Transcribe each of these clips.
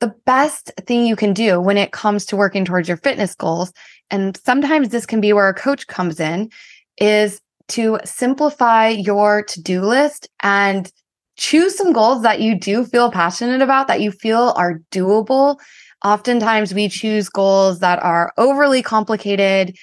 the best thing you can do when it comes to working towards your fitness goals, and sometimes this can be where a coach comes in, is to simplify your to do list and choose some goals that you do feel passionate about, that you feel are doable. Oftentimes, we choose goals that are overly complicated.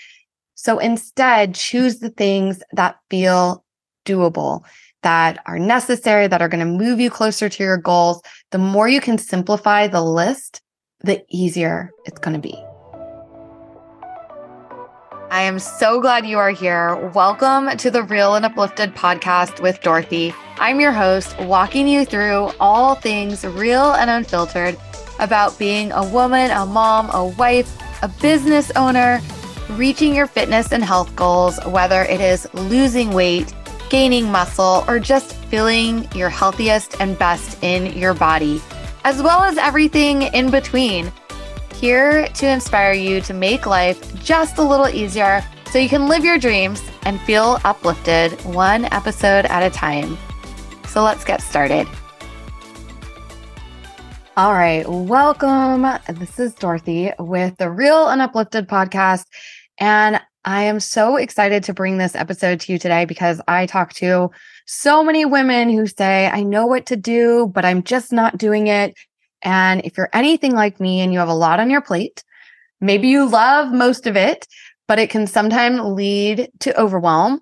So instead, choose the things that feel doable, that are necessary, that are going to move you closer to your goals. The more you can simplify the list, the easier it's going to be. I am so glad you are here. Welcome to the Real and Uplifted podcast with Dorothy. I'm your host, walking you through all things real and unfiltered about being a woman, a mom, a wife, a business owner, reaching your fitness and health goals, whether it is losing weight, gaining muscle, or just feeling your healthiest and best in your body, as well as everything in between here to inspire you to make life just a little easier so you can live your dreams and feel uplifted one episode at a time. So let's get started. All right, welcome. This is Dorothy with the Real and Uplifted podcast. And I am so excited to bring this episode to you today because I talk to so many women who say, I know what to do, but I'm just not doing it. And if you're anything like me and you have a lot on your plate, maybe you love most of it, but it can sometimes lead to overwhelm.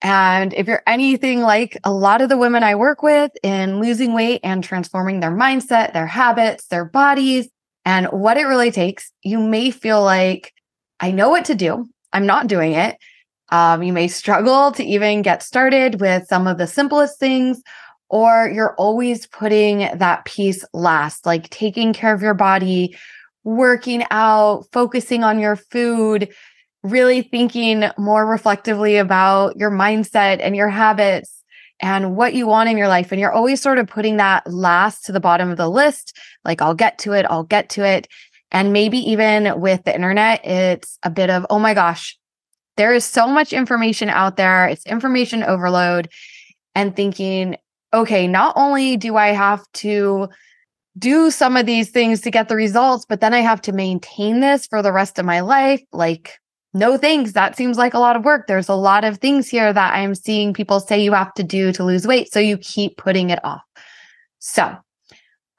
And if you're anything like a lot of the women I work with in losing weight and transforming their mindset, their habits, their bodies, and what it really takes, you may feel like, I know what to do. I'm not doing it. Um, you may struggle to even get started with some of the simplest things, or you're always putting that piece last, like taking care of your body, working out, focusing on your food, really thinking more reflectively about your mindset and your habits and what you want in your life. And you're always sort of putting that last to the bottom of the list, like, I'll get to it, I'll get to it. And maybe even with the internet, it's a bit of, oh my gosh, there is so much information out there. It's information overload and thinking, okay, not only do I have to do some of these things to get the results, but then I have to maintain this for the rest of my life. Like, no thanks. That seems like a lot of work. There's a lot of things here that I'm seeing people say you have to do to lose weight. So you keep putting it off. So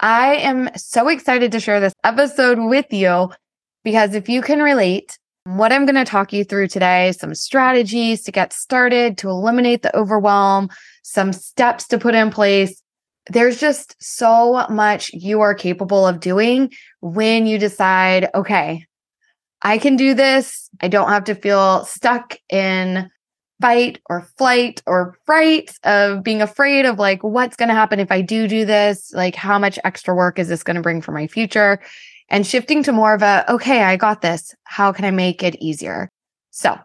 I am so excited to share this episode with you because if you can relate, what I'm going to talk you through today, some strategies to get started to eliminate the overwhelm, some steps to put in place. There's just so much you are capable of doing when you decide, okay, I can do this. I don't have to feel stuck in fight or flight or fright of being afraid of like, what's going to happen if I do do this? Like, how much extra work is this going to bring for my future? And shifting to more of a, okay, I got this. How can I make it easier? So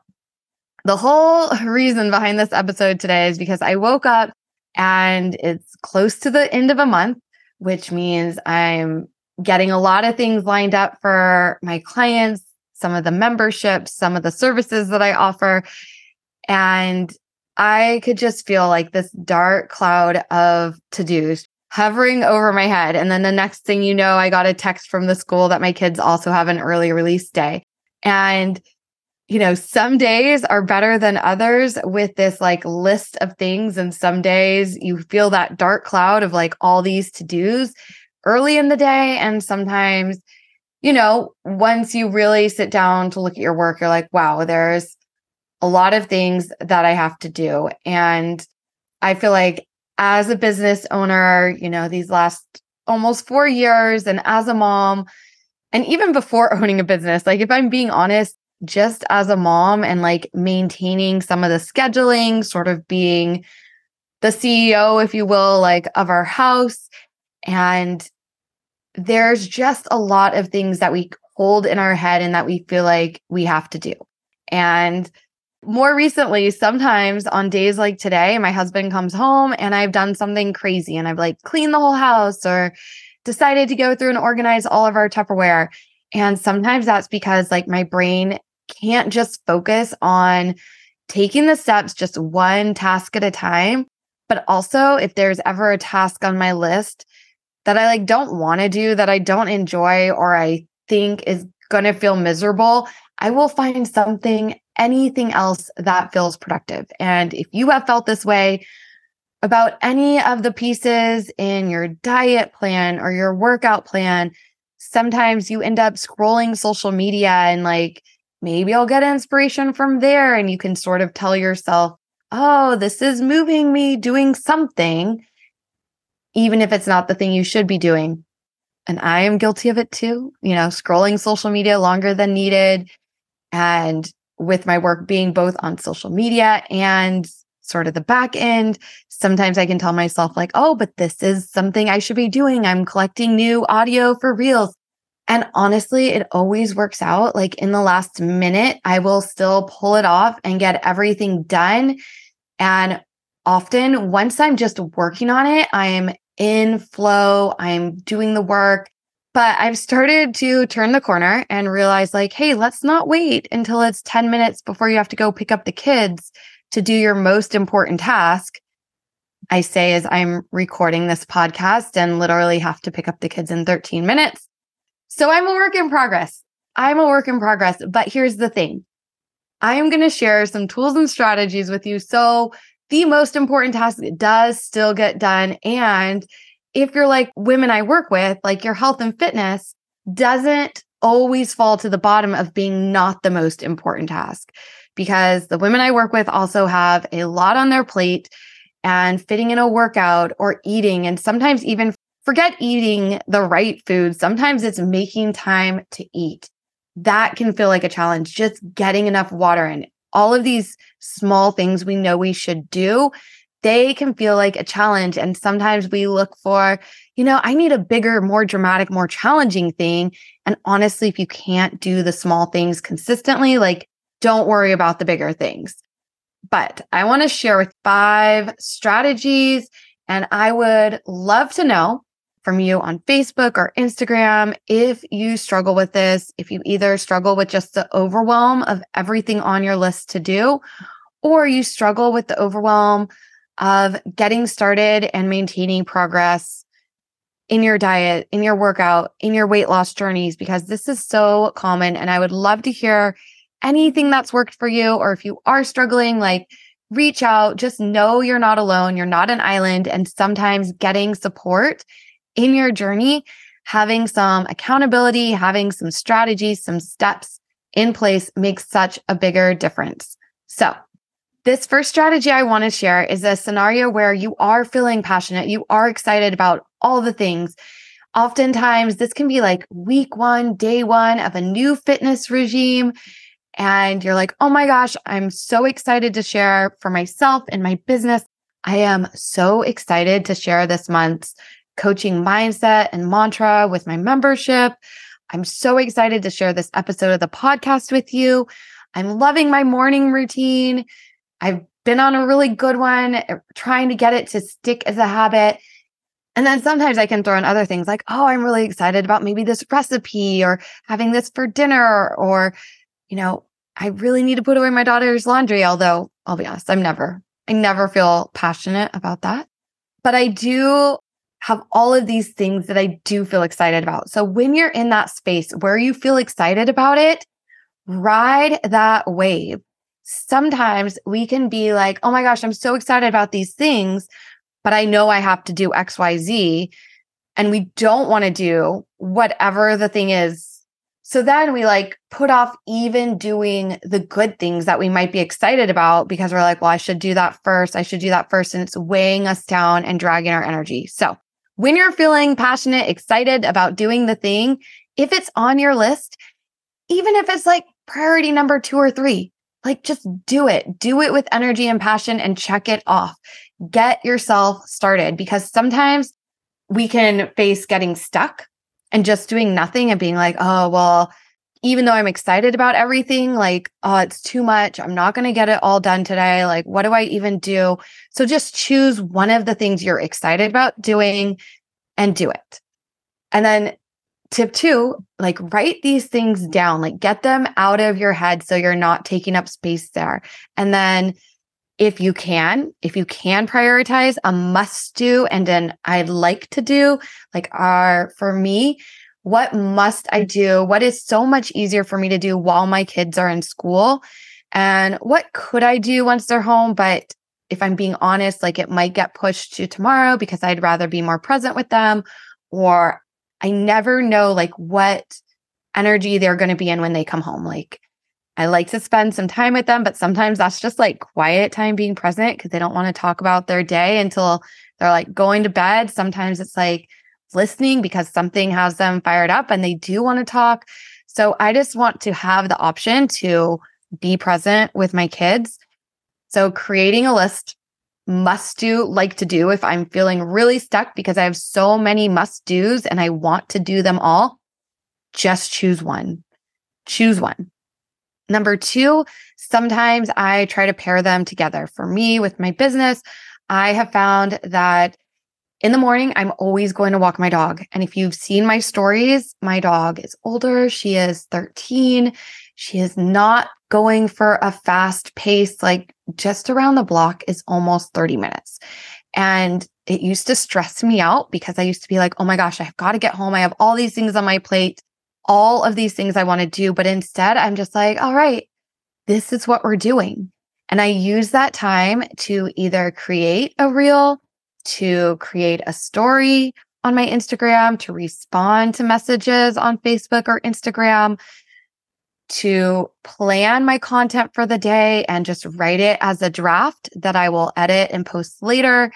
the whole reason behind this episode today is because I woke up and it's close to the end of a month, which means I'm getting a lot of things lined up for my clients, some of the memberships, some of the services that I offer. And I could just feel like this dark cloud of to dos hovering over my head. And then the next thing you know, I got a text from the school that my kids also have an early release day. And you know, some days are better than others with this like list of things. And some days you feel that dark cloud of like all these to dos early in the day. And sometimes, you know, once you really sit down to look at your work, you're like, wow, there's a lot of things that I have to do. And I feel like as a business owner, you know, these last almost four years and as a mom, and even before owning a business, like if I'm being honest, just as a mom and like maintaining some of the scheduling, sort of being the CEO, if you will, like of our house. And there's just a lot of things that we hold in our head and that we feel like we have to do. And more recently, sometimes on days like today, my husband comes home and I've done something crazy and I've like cleaned the whole house or decided to go through and organize all of our Tupperware. And sometimes that's because like my brain can't just focus on taking the steps just one task at a time. But also, if there's ever a task on my list that I like don't want to do, that I don't enjoy, or I think is going to feel miserable, I will find something, anything else that feels productive. And if you have felt this way about any of the pieces in your diet plan or your workout plan, sometimes you end up scrolling social media and like, maybe I'll get inspiration from there. And you can sort of tell yourself, oh, this is moving me doing something, even if it's not the thing you should be doing. And I am guilty of it too, you know, scrolling social media longer than needed. And with my work being both on social media and sort of the back end, sometimes I can tell myself, like, oh, but this is something I should be doing. I'm collecting new audio for reels. And honestly, it always works out. Like in the last minute, I will still pull it off and get everything done. And often, once I'm just working on it, I'm in flow, I'm doing the work. But I've started to turn the corner and realize, like, hey, let's not wait until it's 10 minutes before you have to go pick up the kids to do your most important task. I say as I'm recording this podcast and literally have to pick up the kids in 13 minutes. So I'm a work in progress. I'm a work in progress. But here's the thing I am going to share some tools and strategies with you. So the most important task does still get done. And if you're like women I work with, like your health and fitness doesn't always fall to the bottom of being not the most important task because the women I work with also have a lot on their plate and fitting in a workout or eating and sometimes even forget eating the right food. Sometimes it's making time to eat. That can feel like a challenge, just getting enough water in all of these small things we know we should do, they can feel like a challenge. And sometimes we look for, you know, I need a bigger, more dramatic, more challenging thing. And honestly, if you can't do the small things consistently, like don't worry about the bigger things. But I want to share with five strategies. And I would love to know from you on Facebook or Instagram if you struggle with this, if you either struggle with just the overwhelm of everything on your list to do, or you struggle with the overwhelm of getting started and maintaining progress in your diet, in your workout, in your weight loss journeys, because this is so common. And I would love to hear anything that's worked for you, or if you are struggling, like reach out, just know you're not alone. You're not an island. And sometimes getting support in your journey, having some accountability, having some strategies, some steps in place makes such a bigger difference. So, this first strategy I want to share is a scenario where you are feeling passionate, you are excited about all the things. Oftentimes, this can be like week one, day one of a new fitness regime. And you're like, oh my gosh, I'm so excited to share for myself and my business. I am so excited to share this month's coaching mindset and mantra with my membership. I'm so excited to share this episode of the podcast with you. I'm loving my morning routine. I've been on a really good one, eh, trying to get it to stick as a habit. And then sometimes I can throw in other things like, oh, I'm really excited about maybe this recipe or having this for dinner, or, you know, I really need to put away my daughter's laundry. Although I'll be honest, I'm never, I never feel passionate about that. But I do have all of these things that I do feel excited about. So when you're in that space where you feel excited about it, ride that wave. Sometimes we can be like, oh my gosh, I'm so excited about these things, but I know I have to do XYZ. And we don't want to do whatever the thing is. So then we like put off even doing the good things that we might be excited about because we're like, well, I should do that first. I should do that first. And it's weighing us down and dragging our energy. So when you're feeling passionate, excited about doing the thing, if it's on your list, even if it's like priority number two or three, like just do it. Do it with energy and passion and check it off. Get yourself started because sometimes we can face getting stuck and just doing nothing and being like, oh, well, even though I'm excited about everything, like, oh, it's too much. I'm not going to get it all done today. Like, what do I even do? So just choose one of the things you're excited about doing and do it. And then tip two, like write these things down, like get them out of your head so you're not taking up space there. And then if you can, if you can prioritize a must do and then I'd like to do, like are for me, what must I do? What is so much easier for me to do while my kids are in school? And what could I do once they're home? But if I'm being honest, like it might get pushed to tomorrow because I'd rather be more present with them, or I never know like what energy they're going to be in when they come home. Like I like to spend some time with them, but sometimes that's just like quiet time being present because they don't want to talk about their day until they're like going to bed. Sometimes it's like listening because something has them fired up and they do want to talk. So I just want to have the option to be present with my kids. So creating a list must do like to do if I'm feeling really stuck because I have so many must do's and I want to do them all. Just choose one. Choose one. Number two, sometimes I try to pair them together. For me, with my business, I have found that in the morning, I'm always going to walk my dog. And if you've seen my stories, my dog is older. She is 13. She is not going for a fast pace, like just around the block is almost 30 minutes. And it used to stress me out because I used to be like, oh my gosh, I've got to get home. I have all these things on my plate all of these things I want to do. But instead, I'm just like, all right, this is what we're doing. And I use that time to either create a reel, to create a story on my Instagram, to respond to messages on Facebook or Instagram, to plan my content for the day and just write it as a draft that I will edit and post later.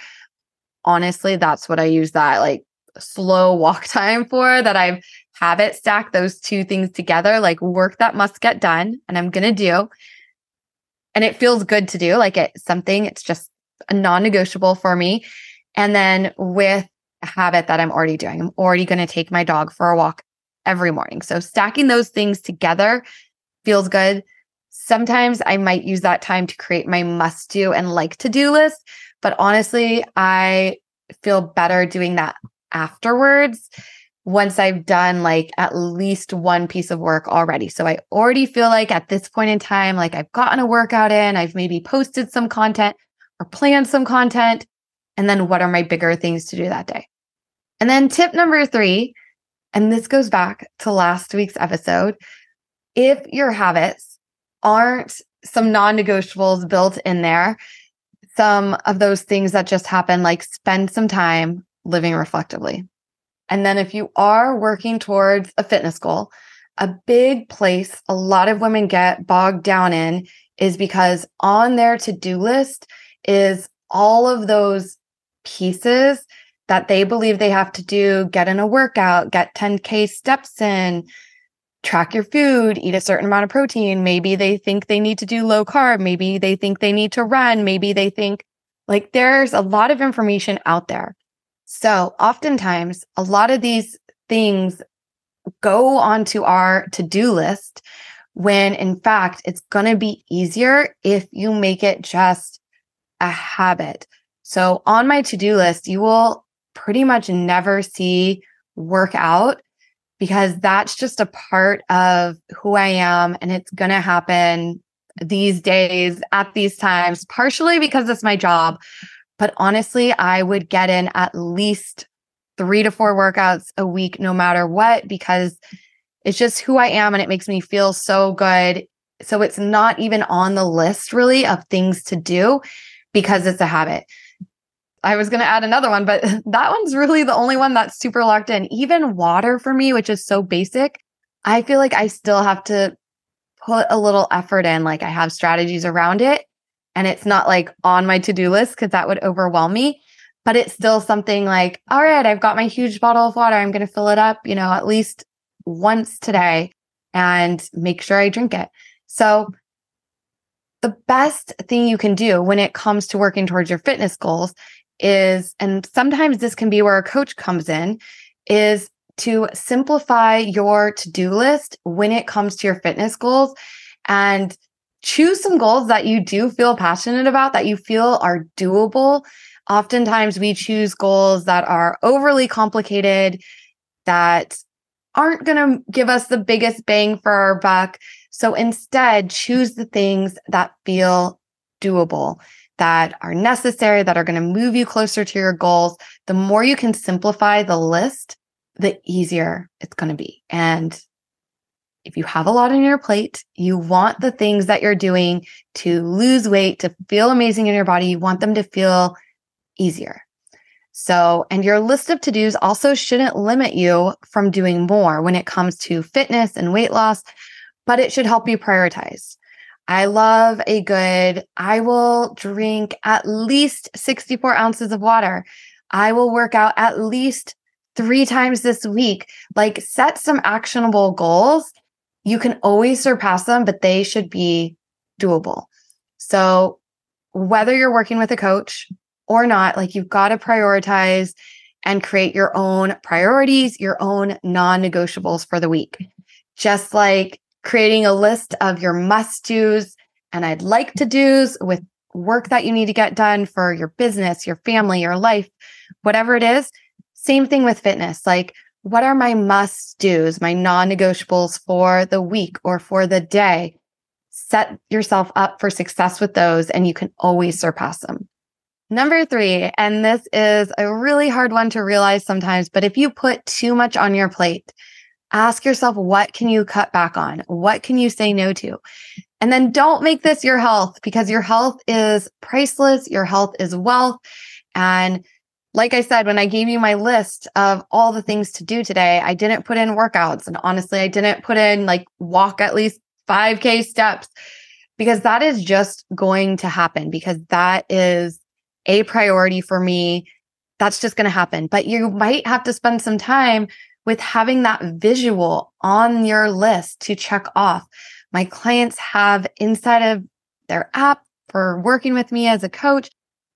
Honestly, that's what I use that like slow walk time for that I've have it stack those two things together, like work that must get done and I'm going to do. And it feels good to do, like it's something, it's just a non negotiable for me. And then with a habit that I'm already doing, I'm already going to take my dog for a walk every morning. So stacking those things together feels good. Sometimes I might use that time to create my must do and like to do list. But honestly, I feel better doing that afterwards once I've done like at least one piece of work already. So I already feel like at this point in time, like I've gotten a workout in, I've maybe posted some content or planned some content. And then what are my bigger things to do that day? And then tip number three, and this goes back to last week's episode. If your habits aren't some non negotiables built in there, some of those things that just happen, like spend some time living reflectively. And then if you are working towards a fitness goal, a big place a lot of women get bogged down in is because on their to do list is all of those pieces that they believe they have to do get in a workout, get 10K steps in, track your food, eat a certain amount of protein. Maybe they think they need to do low carb. Maybe they think they need to run. Maybe they think like there's a lot of information out there. So oftentimes, a lot of these things go onto our to do list when in fact it's going to be easier if you make it just a habit. So on my to do list, you will pretty much never see work out because that's just a part of who I am and it's going to happen these days at these times, partially because it's my job, but honestly, I would get in at least three to four workouts a week, no matter what, because it's just who I am and it makes me feel so good. So it's not even on the list really of things to do because it's a habit. I was going to add another one, but that one's really the only one that's super locked in. Even water for me, which is so basic, I feel like I still have to put a little effort in. Like I have strategies around it and it's not like on my to-do list because that would overwhelm me but it's still something like all right i've got my huge bottle of water i'm going to fill it up you know at least once today and make sure i drink it so the best thing you can do when it comes to working towards your fitness goals is and sometimes this can be where a coach comes in is to simplify your to-do list when it comes to your fitness goals and choose some goals that you do feel passionate about, that you feel are doable. Oftentimes, we choose goals that are overly complicated, that aren't going to give us the biggest bang for our buck. So instead, choose the things that feel doable, that are necessary, that are going to move you closer to your goals, the more you can simplify the list, the easier it's going to be. And if you have a lot on your plate, you want the things that you're doing to lose weight, to feel amazing in your body, you want them to feel easier. So, and your list of to dos also shouldn't limit you from doing more when it comes to fitness and weight loss, but it should help you prioritize. I love a good, I will drink at least 64 ounces of water. I will work out at least three times this week. Like set some actionable goals. You can always surpass them, but they should be doable. So whether you're working with a coach or not, like you've got to prioritize and create your own priorities, your own non negotiables for the week. Just like creating a list of your must do's and I'd like to do's with work that you need to get done for your business, your family, your life, whatever it is. Same thing with fitness. Like, what are my must do's, my non negotiables for the week or for the day? Set yourself up for success with those, and you can always surpass them. Number three, and this is a really hard one to realize sometimes, but if you put too much on your plate, ask yourself, what can you cut back on? What can you say no to? And then don't make this your health because your health is priceless. Your health is wealth. And like I said, when I gave you my list of all the things to do today, I didn't put in workouts. And honestly, I didn't put in like walk at least 5K steps because that is just going to happen because that is a priority for me. That's just going to happen. But you might have to spend some time with having that visual on your list to check off. My clients have inside of their app for working with me as a coach,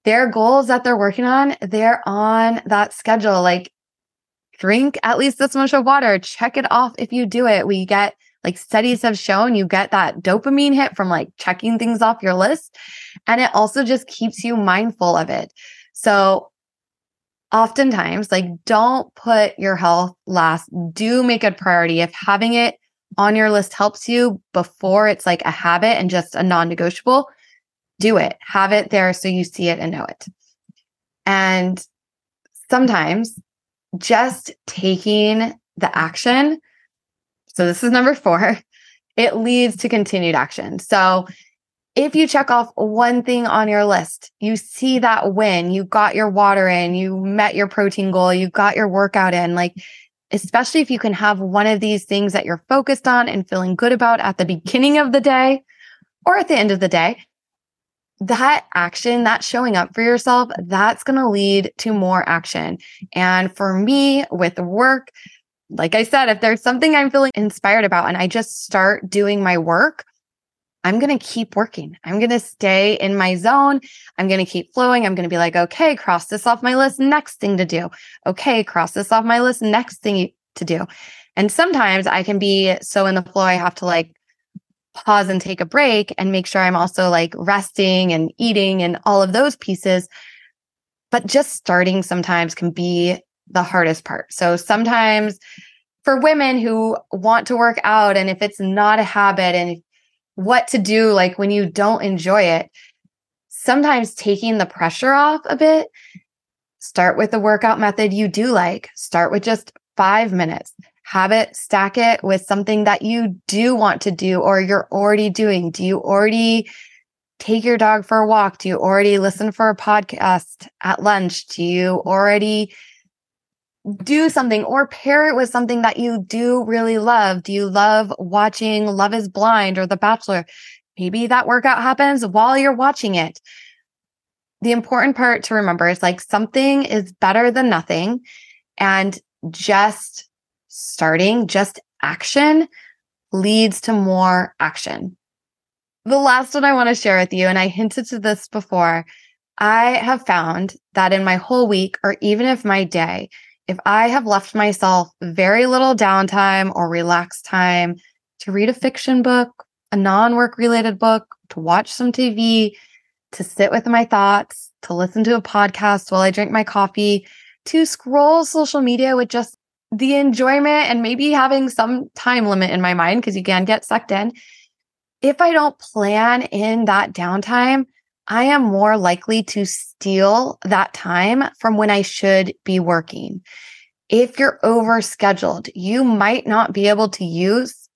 their goals that they're working on, they're on that schedule. Like drink at least this much of water, check it off if you do it. We get like studies have shown you get that dopamine hit from like checking things off your list. And it also just keeps you mindful of it. So oftentimes, like don't put your health last. Do make a priority. If having it on your list helps you before it's like a habit and just a non negotiable, do it. Have it there so you see it and know it. And sometimes just taking the action so this is number four. It leads to continued action. So if you check off one thing on your list, you see that win, you got your water in, you met your protein goal, you got your workout in, like, especially if you can have one of these things that you're focused on and feeling good about at the beginning of the day or at the end of the day, that action, that showing up for yourself, that's going to lead to more action. And for me with work, like I said, if there's something I'm feeling inspired about and I just start doing my work, I'm going to keep working. I'm going to stay in my zone. I'm going to keep flowing. I'm going to be like, okay, cross this off my list. Next thing to do. Okay, cross this off my list. Next thing to do. And sometimes I can be so in the flow, I have to like pause and take a break and make sure I'm also like resting and eating and all of those pieces. But just starting sometimes can be the hardest part. So sometimes for women who want to work out and if it's not a habit and what to do like when you don't enjoy it, sometimes taking the pressure off a bit, start with the workout method you do like. Start with just 5 minutes. Have it stack it with something that you do want to do or you're already doing. Do you already take your dog for a walk? Do you already listen for a podcast at lunch? Do you already do something or pair it with something that you do really love. Do you love watching Love is Blind or The Bachelor? Maybe that workout happens while you're watching it. The important part to remember is like something is better than nothing. And just starting, just action leads to more action. The last one I want to share with you, and I hinted to this before, I have found that in my whole week, or even if my day, if I have left myself very little downtime or relaxed time to read a fiction book, a non work related book, to watch some TV, to sit with my thoughts, to listen to a podcast while I drink my coffee, to scroll social media with just the enjoyment and maybe having some time limit in my mind because you can get sucked in. If I don't plan in that downtime, I am more likely to steal that time from when I should be working. If you're overscheduled, you might not be able to use,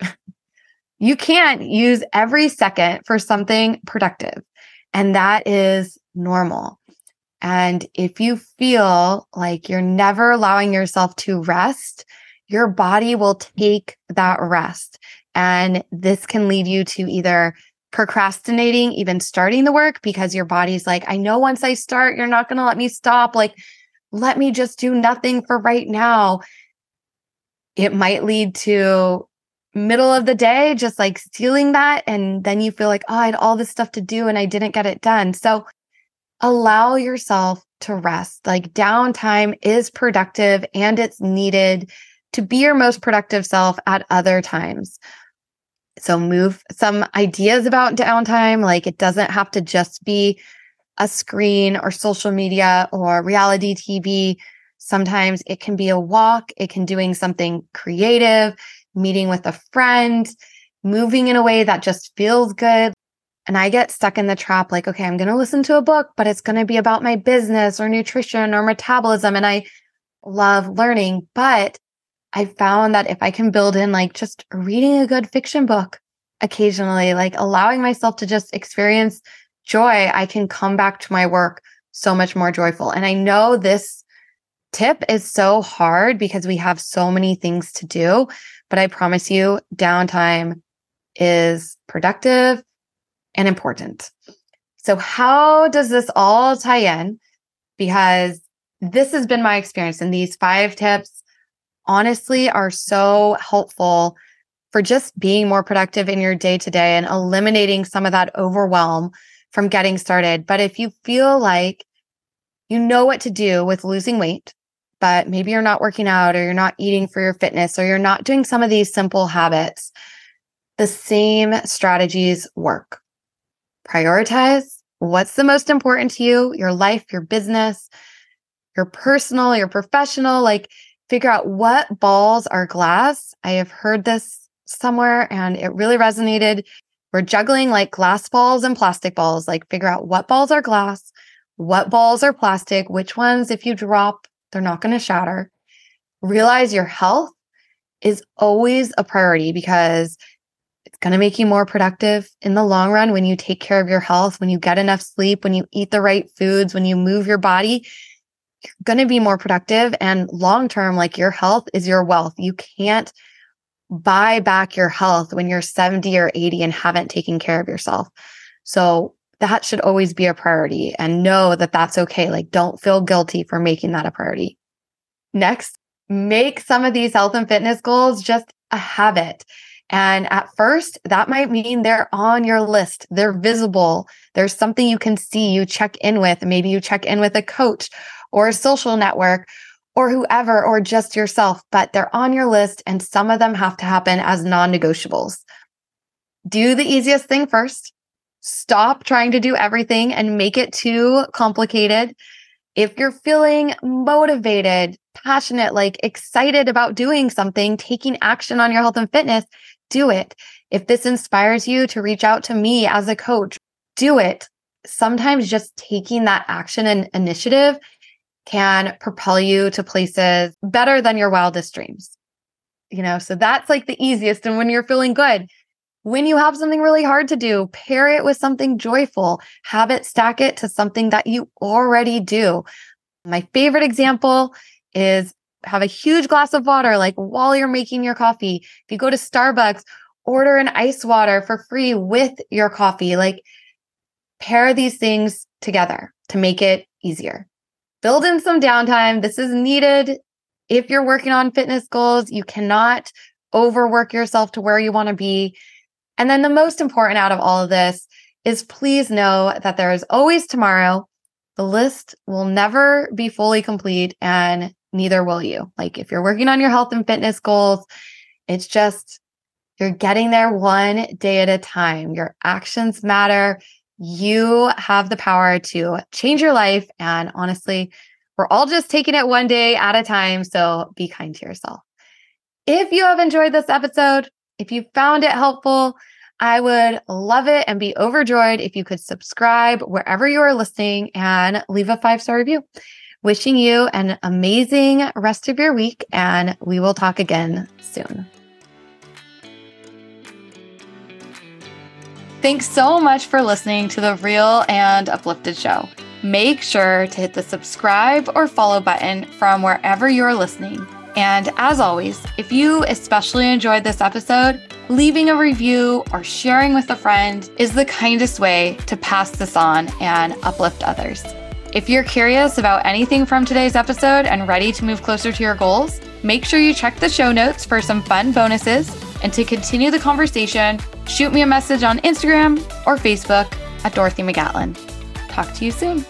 you can't use every second for something productive. And that is normal. And if you feel like you're never allowing yourself to rest, your body will take that rest. And this can lead you to either procrastinating even starting the work because your body's like, I know once I start, you're not going to let me stop. Like, let me just do nothing for right now. It might lead to middle of the day, just like stealing that. And then you feel like, oh, I had all this stuff to do and I didn't get it done. So allow yourself to rest. Like downtime is productive and it's needed to be your most productive self at other times. So move some ideas about downtime. Like it doesn't have to just be a screen or social media or reality TV. Sometimes it can be a walk. It can doing something creative, meeting with a friend, moving in a way that just feels good. And I get stuck in the trap like, okay, I'm going to listen to a book, but it's going to be about my business or nutrition or metabolism. And I love learning, but I found that if I can build in like just reading a good fiction book occasionally, like allowing myself to just experience joy, I can come back to my work so much more joyful. And I know this tip is so hard because we have so many things to do, but I promise you, downtime is productive and important. So, how does this all tie in? Because this has been my experience, and these five tips honestly are so helpful for just being more productive in your day to day and eliminating some of that overwhelm from getting started. But if you feel like you know what to do with losing weight, but maybe you're not working out or you're not eating for your fitness or you're not doing some of these simple habits, the same strategies work. Prioritize what's the most important to you, your life, your business, your personal, your professional. Like figure out what balls are glass. I have heard this somewhere and it really resonated. We're juggling like glass balls and plastic balls, like figure out what balls are glass, what balls are plastic, which ones, if you drop, they're not going to shatter. Realize your health is always a priority because it's going to make you more productive in the long run when you take care of your health, when you get enough sleep, when you eat the right foods, when you move your body going to be more productive and long term like your health is your wealth you can't buy back your health when you're 70 or 80 and haven't taken care of yourself so that should always be a priority and know that that's okay like don't feel guilty for making that a priority next make some of these health and fitness goals just a habit and at first, that might mean they're on your list. They're visible. There's something you can see, you check in with. Maybe you check in with a coach or a social network or whoever, or just yourself, but they're on your list and some of them have to happen as non negotiables. Do the easiest thing first. Stop trying to do everything and make it too complicated. If you're feeling motivated, passionate, like excited about doing something, taking action on your health and fitness, do it. If this inspires you to reach out to me as a coach, do it. Sometimes just taking that action and initiative can propel you to places better than your wildest dreams. You know, so that's like the easiest. And when you're feeling good, when you have something really hard to do, pair it with something joyful, have it stack it to something that you already do. My favorite example is have a huge glass of water, like while you're making your coffee. If you go to Starbucks, order an ice water for free with your coffee. Like pair these things together to make it easier build in some downtime. This is needed if you're working on fitness goals. You cannot overwork yourself to where you want to be. And then the most important out of all of this is please know that there is always tomorrow. The list will never be fully complete and neither will you. Like if you're working on your health and fitness goals, it's just you're getting there one day at a time. Your actions matter. You have the power to change your life. And honestly, we're all just taking it one day at a time. So be kind to yourself. If you have enjoyed this episode, if you found it helpful, I would love it and be overjoyed if you could subscribe wherever you are listening and leave a five star review. Wishing you an amazing rest of your week, and we will talk again soon. Thanks so much for listening to the Real and Uplifted Show. Make sure to hit the subscribe or follow button from wherever you're listening. And as always, if you especially enjoyed this episode, leaving a review or sharing with a friend is the kindest way to pass this on and uplift others. If you're curious about anything from today's episode and ready to move closer to your goals, make sure you check the show notes for some fun bonuses. And to continue the conversation, shoot me a message on Instagram or Facebook at Dorothy McGatlin. Talk to you soon.